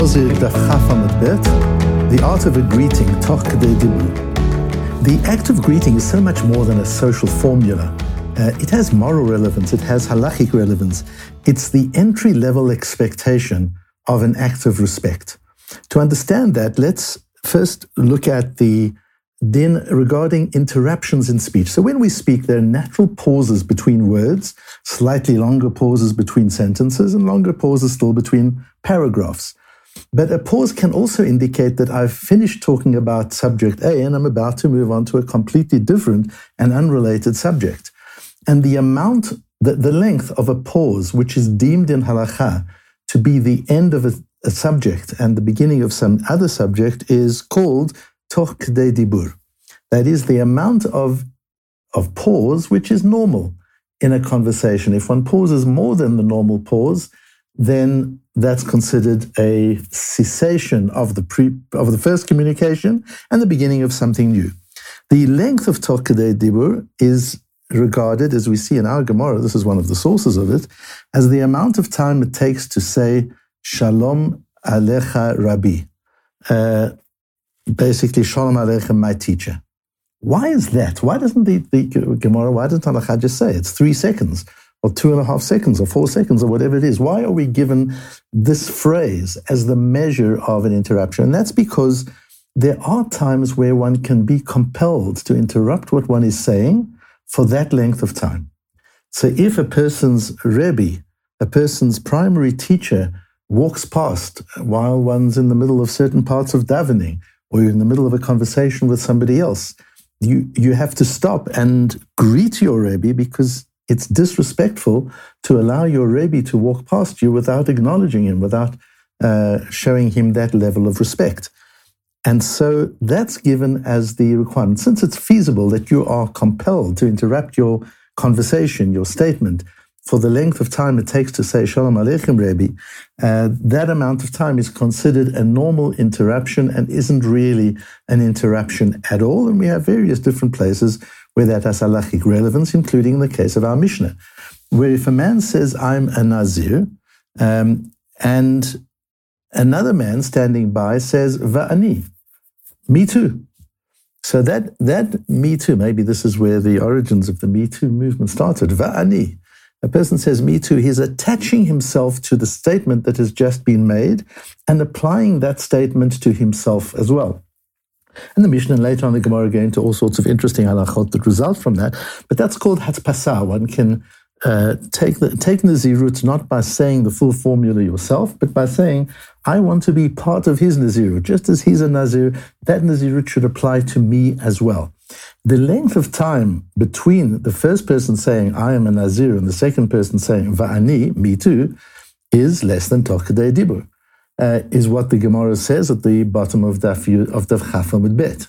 Bet, the art of a greeting, Toch. The act of greeting is so much more than a social formula. Uh, it has moral relevance, it has halachic relevance. It's the entry level expectation of an act of respect. To understand that, let's first look at the din regarding interruptions in speech. So when we speak, there are natural pauses between words, slightly longer pauses between sentences, and longer pauses still between paragraphs. But a pause can also indicate that I've finished talking about subject A and I'm about to move on to a completely different and unrelated subject. And the amount, the, the length of a pause, which is deemed in halacha to be the end of a, a subject and the beginning of some other subject, is called toch de dibur. That is the amount of, of pause which is normal in a conversation. If one pauses more than the normal pause, then that's considered a cessation of the pre, of the first communication and the beginning of something new. The length of Tokadei Dibur is regarded, as we see in our Gemara, this is one of the sources of it, as the amount of time it takes to say Shalom Alecha Rabbi. Uh, basically, Shalom Aleichem, my teacher. Why is that? Why doesn't the, the Gemara, why doesn't Halacha just say it's three seconds? Or two and a half seconds or four seconds or whatever it is. Why are we given this phrase as the measure of an interruption? And that's because there are times where one can be compelled to interrupt what one is saying for that length of time. So if a person's Rebbe, a person's primary teacher, walks past while one's in the middle of certain parts of davening or you're in the middle of a conversation with somebody else, you, you have to stop and greet your Rebbe because it's disrespectful to allow your Rebbe to walk past you without acknowledging him, without uh, showing him that level of respect. And so that's given as the requirement. Since it's feasible that you are compelled to interrupt your conversation, your statement, for the length of time it takes to say Shalom Aleichem Rebbe, uh, that amount of time is considered a normal interruption and isn't really an interruption at all. And we have various different places where that has halachic relevance, including in the case of our Mishnah, where if a man says, I'm a Nazir, um, and another man standing by says, Va'ani, me too. So that, that me too, maybe this is where the origins of the Me Too movement started. Va'ani. A person says me too, he's attaching himself to the statement that has just been made and applying that statement to himself as well. And the Mishnah and later on the Gemara go into all sorts of interesting halachot that result from that. But that's called hatpasa. One can uh, take the take nazirut not by saying the full formula yourself, but by saying, "I want to be part of his nazirut, just as he's a nazir. That nazirut should apply to me as well." The length of time between the first person saying "I am a nazir" and the second person saying "Va'ani," me too, is less than tokadei dibur uh, is what the Gemara says at the bottom of Daf, of Daf Chafam Bet.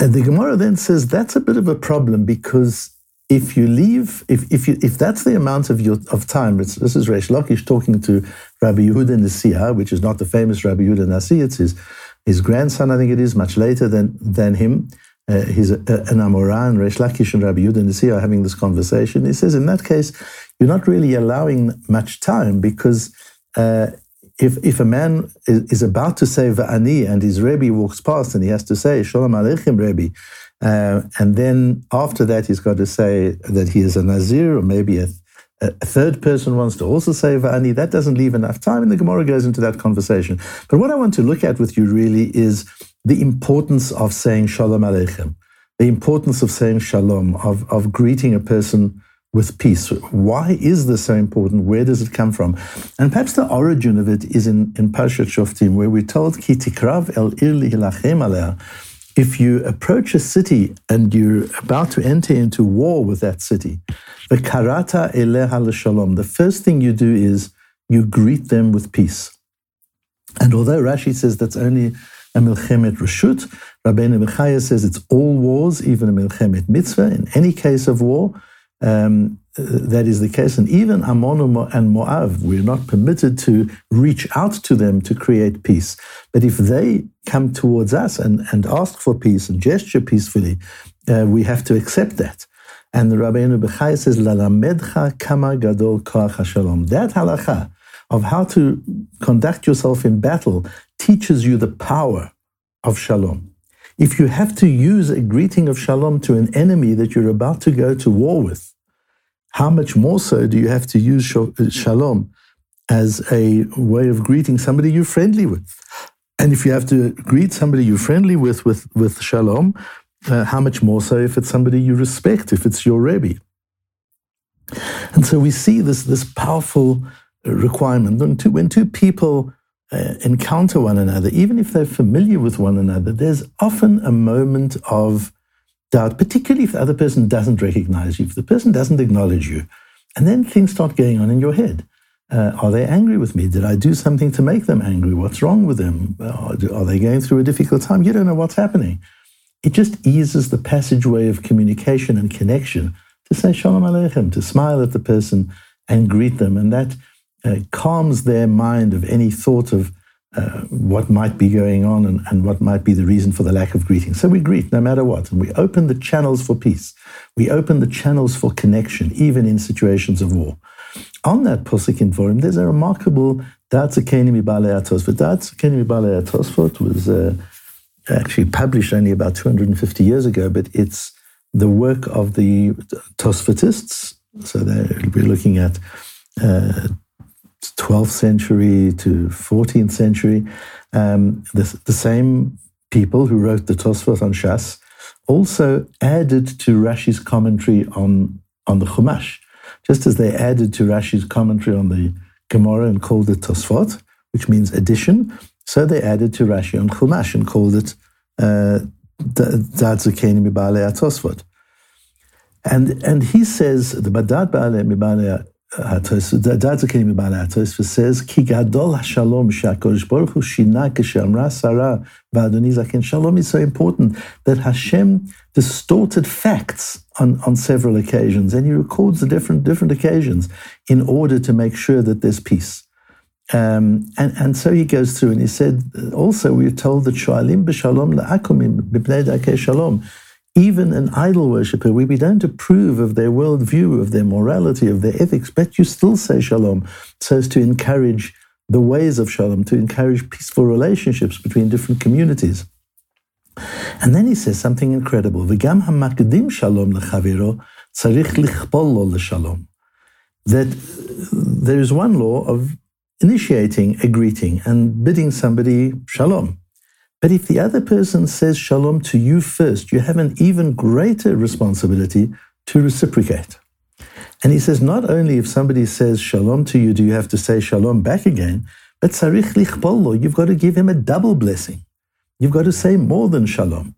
Uh, the Gemara then says that's a bit of a problem because if you leave, if if you if that's the amount of your of time, this is Reish Lakish talking to Rabbi Yehuda Nasiya, which is not the famous Rabbi Yehuda Nasi, it's his his grandson, I think it is, much later than than him. Uh, he's a, a, an Amora, and Reish Lakish and Rabbi Yehuda Nasiya are having this conversation. He says, in that case, you're not really allowing much time because uh, if if a man is, is, about to say va'ani and his Rebbe walks past and he has to say Shalom Aleichem Rebbe, uh, and then after that he's got to say that he is a Nazir or maybe a, a third person wants to also say va'ani, that doesn't leave enough time and the Gemara goes into that conversation. But what I want to look at with you really is the importance of saying Shalom Aleichem, the importance of saying Shalom, of, of greeting a person with peace. Why is this so important? Where does it come from? And perhaps the origin of it is in, in Parshat Shoftim, where we're told, Ki tikrav el ir. If you approach a city and you're about to enter into war with that city, the karata eleha shalom, the first thing you do is you greet them with peace. And although Rashi says that's only a milchemet reshut, Rabbeinu Bechaya says it's all wars, even a milchemet mitzvah. In any case of war, um, that is the case. And even Ammon and Moab, we're not permitted to reach out to them to create peace. But if they come towards us and, and ask for peace and gesture peacefully, uh, we have to accept that. And the Rabbeinu Bechai says, Lalamedcha kama gadol koach shalom. That halacha of how to conduct yourself in battle teaches you the power of shalom. If you have to use a greeting of shalom to an enemy that you're about to go to war with, how much more so do you have to use shalom as a way of greeting somebody you're friendly with? And if you have to greet somebody you're friendly with with, with shalom, uh, how much more so if it's somebody you respect, if it's your Rebbe? And so we see this, this powerful requirement. When two, when two people uh, encounter one another, even if they're familiar with one another, there's often a moment of doubt, particularly if the other person doesn't recognize you, if the person doesn't acknowledge you. And then things start going on in your head. Uh, are they angry with me? Did I do something to make them angry? What's wrong with them? Are they going through a difficult time? You don't know what's happening. It just eases the passageway of communication and connection to say Shalom Aleichem, to smile at the person and greet them. And that uh, calms their mind of any thought of uh, what might be going on and, and, what might be the reason for the lack of greeting. So we greet no matter what, and we open the channels for peace. We open the channels for connection, even in situations of war. On that Pusik in Vorim, there's a remarkable Da'at Zekenim MiBa'alei HaTosfot. Datzakeni Mibale Atosfot was uh, actually published only about 250 years ago, but it's the work of the Tosfotists. So we're looking at uh, 12th century to 14th century. Um, the, the, same people who wrote the Tosfot on Shas also added to Rashi's commentary on, on the Chumash, just as they added to Rashi's commentary on the Gemara and called it Tosfot, which means addition. So they added to Rashi on Chumash and called it uh, Da'at Zekenim MiBa'alei Tosfot. And, and he says, the Badad Bale Mibale that's what came about. Atosfos says, Ki gadol shalom shakosh baruch hu shina k'shemra sarah v'adonizakin. Shalom is so important that Hashem distorted facts on, on several occasions, and he records the different, different occasions in order to make sure that there's peace. Um, and, and so he goes through and he said, also we're told that Shalim b'shalom la'akumim b'bnei shalom even an idol worshiper, we don't approve of their worldview, of their morality, of their ethics, but you still say shalom so as to encourage the ways of shalom, to encourage peaceful relationships between different communities. And then he says something incredible. V'gam hamakdim shalom lechaviro tzarich lichpol lo leshalom. That there is one law of initiating a greeting and bidding somebody shalom. But if the other person says shalom to you first, you have an even greater responsibility to reciprocate. And he says, not only if somebody says shalom to you, do you have to say shalom back again, but sarich lichpollo, you've got to give him a double blessing. You've got to say more than shalom.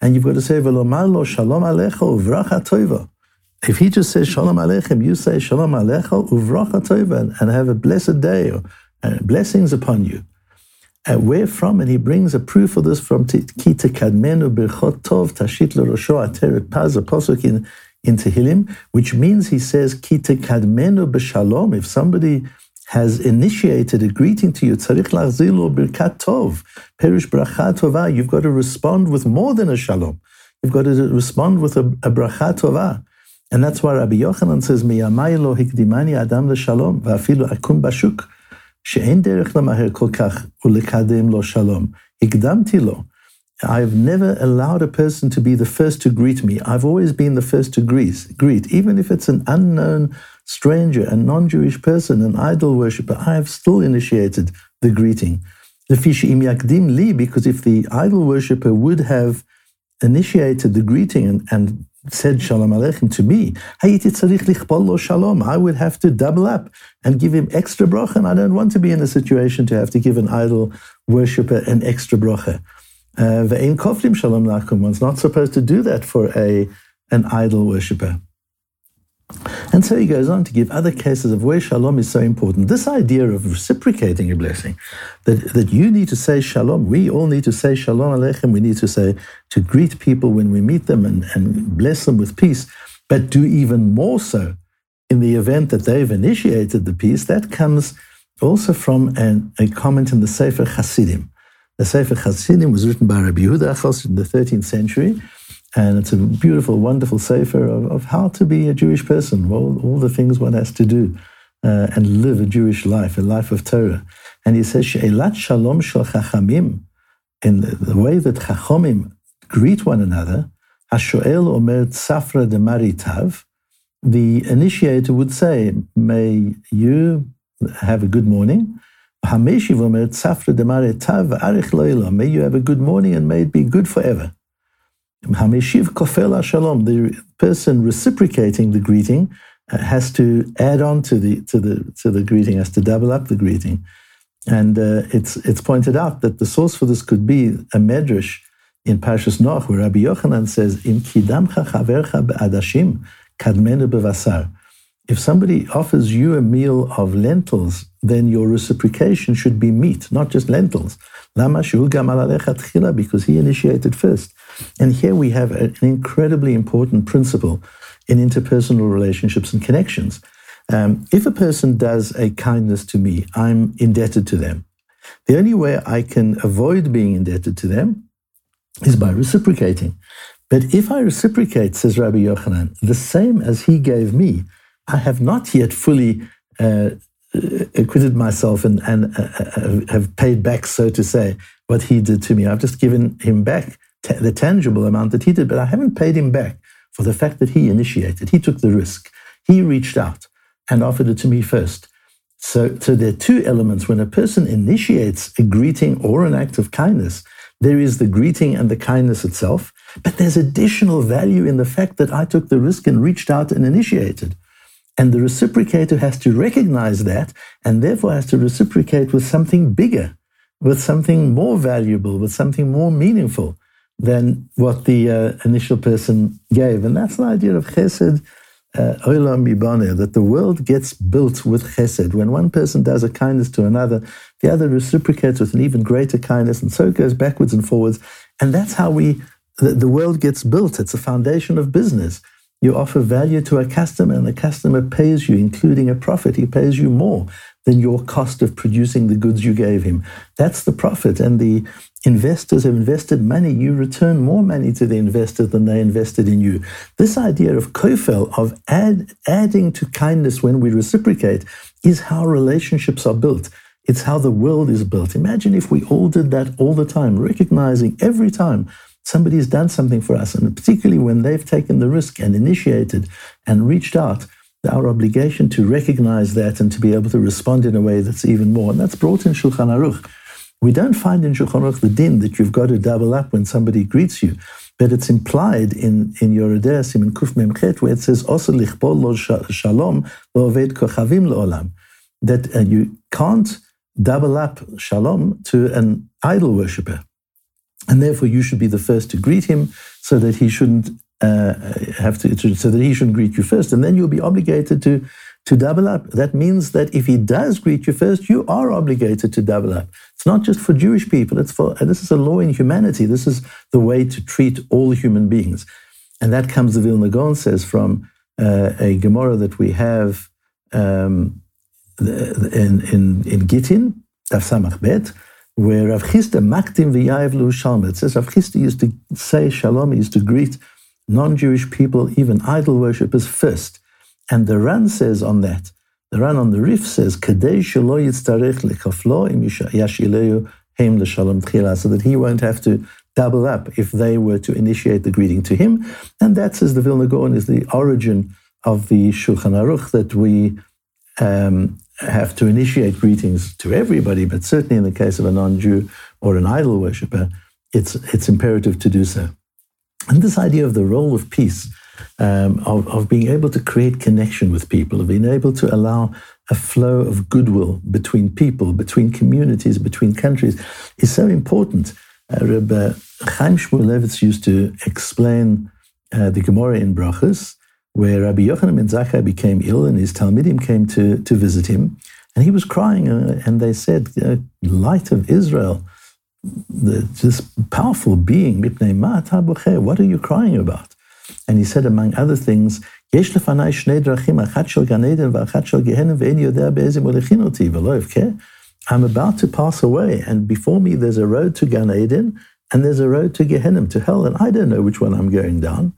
And you've got to say, lo shalom alecha uvracha. If he just says shalom aleichem, you say shalom alecha uvracha and have a blessed day or uh, blessings upon you. Uh, where from? And he brings a proof of this from Kita Kadmenu Birchot Tov Tashit L'Rosho Ateret Paz, a posuk in, in Tehillim, which means he says Kita Kadmenu B'Shalom. If somebody has initiated a greeting to you, Tzarich Lachzilu Birkat Tov, Perish Bracha Tova, you've got to respond with more than a Shalom. You've got to respond with a, a Bracha Tova. And that's why Rabbi Yochanan says, Miyamai lo hikdimani adam l'shalom, va'afilu akum bashuk. שאין דרך למהר כל כך ולקדם לו שלום. הקדמתי לו. I've never allowed a person to be the first to greet me. I've always been the first to greet, greet even if it's an unknown stranger, a non-Jewish person, an idol worshiper. I have still initiated the greeting. Because if the idol worshiper would have initiated the greeting and, and said Shalom Aleichem to me, shalom. I would have to double up and give him extra bracha. And I don't want to be in a situation to have to give an idol worshipper an extra bracha. Uh, Ve'en koflim shalom lakum. One's not supposed to do that for a an idol worshipper. And so he goes on to give other cases of where shalom is so important. This idea of reciprocating a blessing, that, that you need to say shalom, we all need to say shalom aleichem, we need to say, to greet people when we meet them and, and bless them with peace, but do even more so in the event that they've initiated the peace. That comes also from an, a comment in the Sefer Hasidim. The Sefer Hasidim was written by Rabbi Yehuda Achos in the 13th century. And it's a beautiful, wonderful sefer of, of how to be a Jewish person, all, all the things one has to do uh, and live a Jewish life, a life of Torah. And he says, She'elat shalom shel chachamim, in the way that chachomim greet one another, Hashoel omer tzafra de maritav, the initiator would say, may you have a good morning. May you have a good morning and may it be good forever. Hameshiv kofel shalom, the person reciprocating the greeting uh, has to add on to the to the to the greeting, has to double up the greeting. And uh, it's it's pointed out that the source for this could be a medrash in Parshas Noach, where Rabbi Yochanan says, "Im kidamcha chavercha be'adashim kadmenu bevasar." If somebody offers you a meal of lentils, then your reciprocation should be meat, not just lentils. Because he initiated first. And here we have an incredibly important principle in interpersonal relationships and connections. Um, if a person does a kindness to me, I'm indebted to them. The only way I can avoid being indebted to them is by reciprocating. But if I reciprocate, says Rabbi Yochanan, the same as he gave me, I have not yet fully uh, acquitted myself and, and uh, uh have paid back, so to say, what he did to me. I've just given him back t- the tangible amount that he did, but I haven't paid him back for the fact that he initiated. He took the risk. He reached out and offered it to me first. So, so there are two elements. When a person initiates a greeting or an act of kindness, there is the greeting and the kindness itself, but there's additional value in the fact that I took the risk and reached out and initiated. And the reciprocator has to recognize that and therefore has to reciprocate with something bigger, with something more valuable, with something more meaningful than what the uh, initial person gave. And that's the idea of chesed uh, olam uh, that the world gets built with chesed. When one person does a kindness to another, the other reciprocates with an even greater kindness, and so it goes backwards and forwards. And that's how we the, the world gets built. It's a foundation of business. You offer value to a customer, and the customer pays you, including a profit. He pays you more than your cost of producing the goods you gave him. That's the profit. And the investors have invested money. You return more money to the investor than they invested in you. This idea of kofel, of add, adding to kindness when we reciprocate, is how relationships are built. It's how the world is built. Imagine if we all did that all the time, recognizing every time somebody's done something for us, and particularly when they've taken the risk and initiated and reached out our obligation to recognize that and to be able to respond in a way that's even more. And that's brought in Shulchan Aruch. We don't find in Shulchan Aruch the din that you've got to double up when somebody greets you, but it's implied in, in Yoreh De'ah Siman Kuf Memchet, where it says, Osa lichbol lo shalom lo oved kochavim le'olam, that uh, you can't double up shalom to an idol worshipper. And therefore, you should be the first to greet him so that he shouldn't uh, have to, so that he shouldn't greet you first, and then you'll be obligated to to double up. That means that if he does greet you first, you are obligated to double up. It's not just for Jewish people. It's for this is a law in humanity. This is the way to treat all human beings, and that comes. The Vilna Gaon says from uh, a Gemara that we have um, in in in Gittin, Daf Samach Bet, where Rav Chisda maktim v'yayev shalom. It says Rav used to say shalom. He used to greet non-Jewish people, even idol worshippers first. And the Ran says on that, the Ran on the Rif says, Kadei shelo yitztarech lekaflo im yashileu heim l'shalom tchila, so that he won't have to double up if they were to initiate the greeting to him. And that, says the Vilna Gaon, is the origin of the Shulchan Aruch, that we um, have to initiate greetings to everybody, but certainly in the case of a non-Jew or an idol worshipper, it's, it's imperative to do so. And this idea of the role of peace, um, of, of being able to create connection with people, of being able to allow a flow of goodwill between people, between communities, between countries, is so important. Uh, Rabbi Chaim Shmulevitz used to explain uh, the Gemara in Brachas, where Rabbi Yochanan ben Zakkai became ill and his Talmidim came to, to visit him. And he was crying, uh, and they said, uh, Light of Israel, the, this powerful being, what are you crying about? And he said, among other things, I'm about to pass away, and before me there's a road to Gan Eden, and there's a road to Gehenna, to hell, and I don't know which one I'm going down.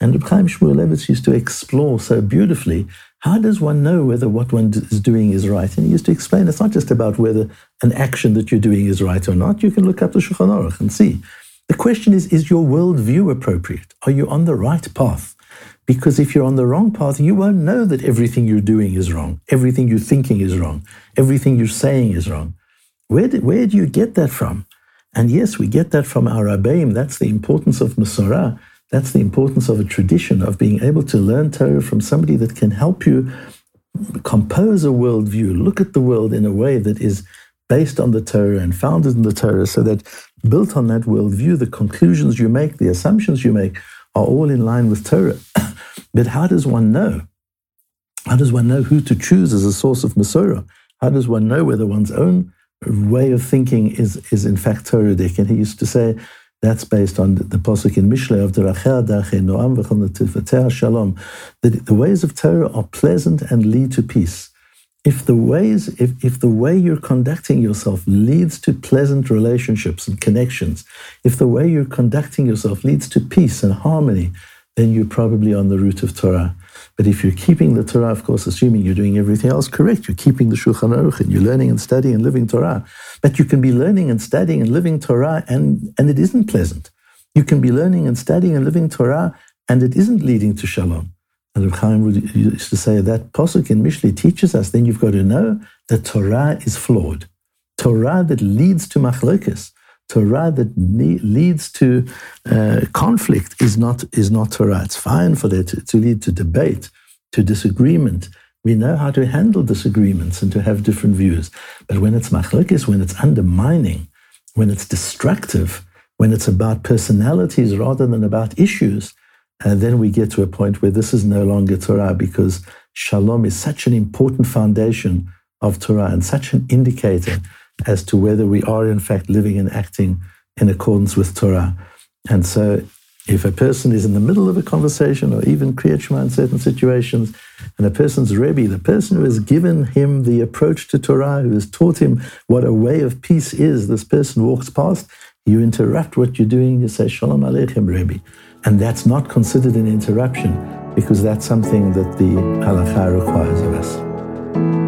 And Reb Chaim Shmulevitz used to explore so beautifully How does one know whether what one is doing is right? And he used to explain it's not just about whether an action that you're doing is right or not. You can look up the Shulchan Aruch and see. The question is, is your worldview appropriate? Are you on the right path? Because if you're on the wrong path, you won't know that everything you're doing is wrong, everything you're thinking is wrong, everything you're saying is wrong. Where do, where do you get that from? And yes, we get that from our Rabbeim. That's the importance of Masorah. That's the importance of a tradition, of being able to learn Torah from somebody that can help you compose a worldview, look at the world in a way that is based on the Torah and founded in the Torah, so that built on that worldview, the conclusions you make, the assumptions you make, are all in line with Torah. but how does one know? How does one know who to choose as a source of Masorah? How does one know whether one's own way of thinking is, is in fact Torahic? And he used to say, that's based on the, the Pasuk in Mishle of the Rachel Dache Noam Shalom. That the ways of Torah are pleasant and lead to peace. If the ways, if, if the way you're conducting yourself leads to pleasant relationships and connections, if the way you're conducting yourself leads to peace and harmony, then you're probably on the route of Torah. But if you're keeping the Torah, of course, assuming you're doing everything else correct, you're keeping the Shulchan Aruch and you're learning and studying and living Torah. But you can be learning and studying and living Torah and, and it isn't pleasant. You can be learning and studying and living Torah and it isn't leading to Shalom. And Reb Chaim used to say that Pasuk in Mishli teaches us, then you've got to know that Torah is flawed. Torah that leads to machlokes, Torah that leads to uh, conflict is not, is not Torah. It's fine for that to, to lead to debate, to disagreement. We know how to handle disagreements and to have different views. But when it's machlokes, when it's undermining, when it's destructive, when it's about personalities rather than about issues, and then we get to a point where this is no longer Torah because shalom is such an important foundation of Torah and such an indicator as to whether we are in fact living and acting in accordance with Torah. And so if a person is in the middle of a conversation or even Kriyat Shema in certain situations, and a person's Rebbe, the person who has given him the approach to Torah, who has taught him what a way of peace is, this person walks past, you interrupt what you're doing, you say, Shalom Aleichem, Rebbe. And that's not considered an interruption because that's something that the halakha requires of us.